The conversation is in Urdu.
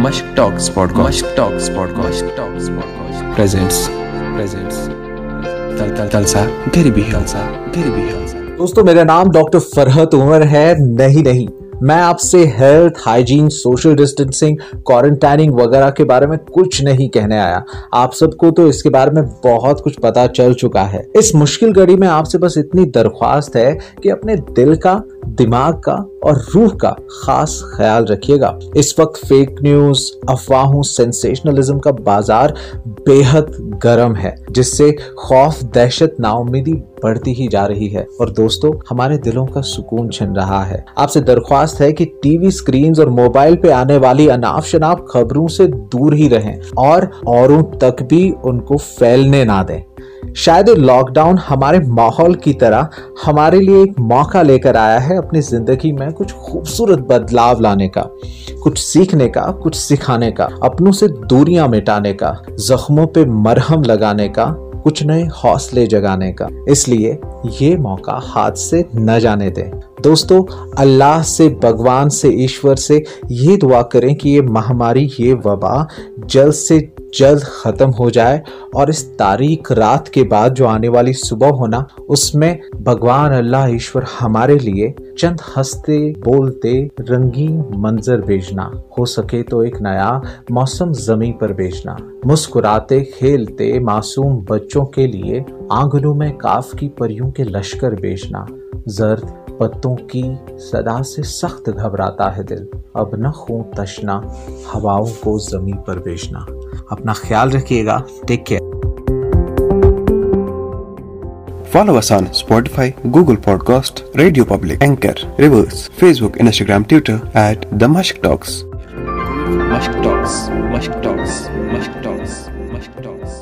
Mashq talks pod Mashq talks pod Mashq talks pod presents presents تلسا گھر بھی ہلسا گھر بھی ہلسا دوستو میرا نام ڈاکٹر فرحت عمر ہے نہیں نہیں میں آپ سے health hygiene social distancing quarantining وغیرہ کے بارے میں کچھ نہیں کہنے آیا آپ سب کو تو اس کے بارے میں بہت کچھ پتا چل چکا ہے اس مشکل گھڑی میں آپ سے بس اتنی درخواست ہے کہ اپنے دل کا دماغ کا اور روح کا خاص خیال رکھیے گا۔ اس وقت فیک نیوز افواہوں سنسیشنلزم کا بازار بے حد گرم ہے، جس سے خوف، دہشت ناؤمیدی بڑھتی ہی جا رہی ہے۔ اور دوستو، ہمارے دلوں کا سکون چھن رہا ہے۔ آپ سے درخواست ہے کہ ٹی وی سکرینز اور موبائل پہ آنے والی اناف شناف خبروں سے دور ہی رہیں اور اوروں تک بھی ان کو پھیلنے نہ دیں۔ شاید لاک ڈاؤن ہمارے ماحول کی طرح ہمارے لیے ایک موقع لے کر آیا ہے اپنی زندگی میں کچھ خوبصورت بدلاو لانے کا، کچھ سیکھنے کا، کچھ سکھانے کا، اپنوں سے دوریاں مٹانے کا، زخموں پہ مرہم لگانے کا، کچھ نئے حوصلے جگانے کا۔ اس لیے یہ موقع ہاتھ سے نہ جانے دیں۔ دوستو، اللہ سے، بھگوان سے، ایشور سے یہ دعا کریں کہ یہ مہماری، یہ وبا جلد سے جلد ختم ہو جائے اور اس تاریخ رات کے بعد جو آنے والی صبح ہونا، اس میں بھگوان اللہ ایشور ہمارے لیے چند ہنستے بولتے رنگین منظر بھیجنا۔ ہو سکے تو ایک نیا موسم زمین پر بھیجنا۔ مسکراتے، کھیلتے معصوم بچوں کے لیے آنگنوں میں کاف کی پریوں کے لشکر بیچنا زرد پتوں کی صدا سے سخت گھبراتا ہے دل۔ اب نہ خون تشنا، ہواؤں کو زمین پر بیچنا اپنا خیال رکھیے گا. Take care follow us on Spotify Google podcast Radio Public Anchor reverse Facebook Instagram Twitter at the Mashq talks Mashq ٹاکس مشک ٹاکس مشک ٹاکس مشک ٹاکس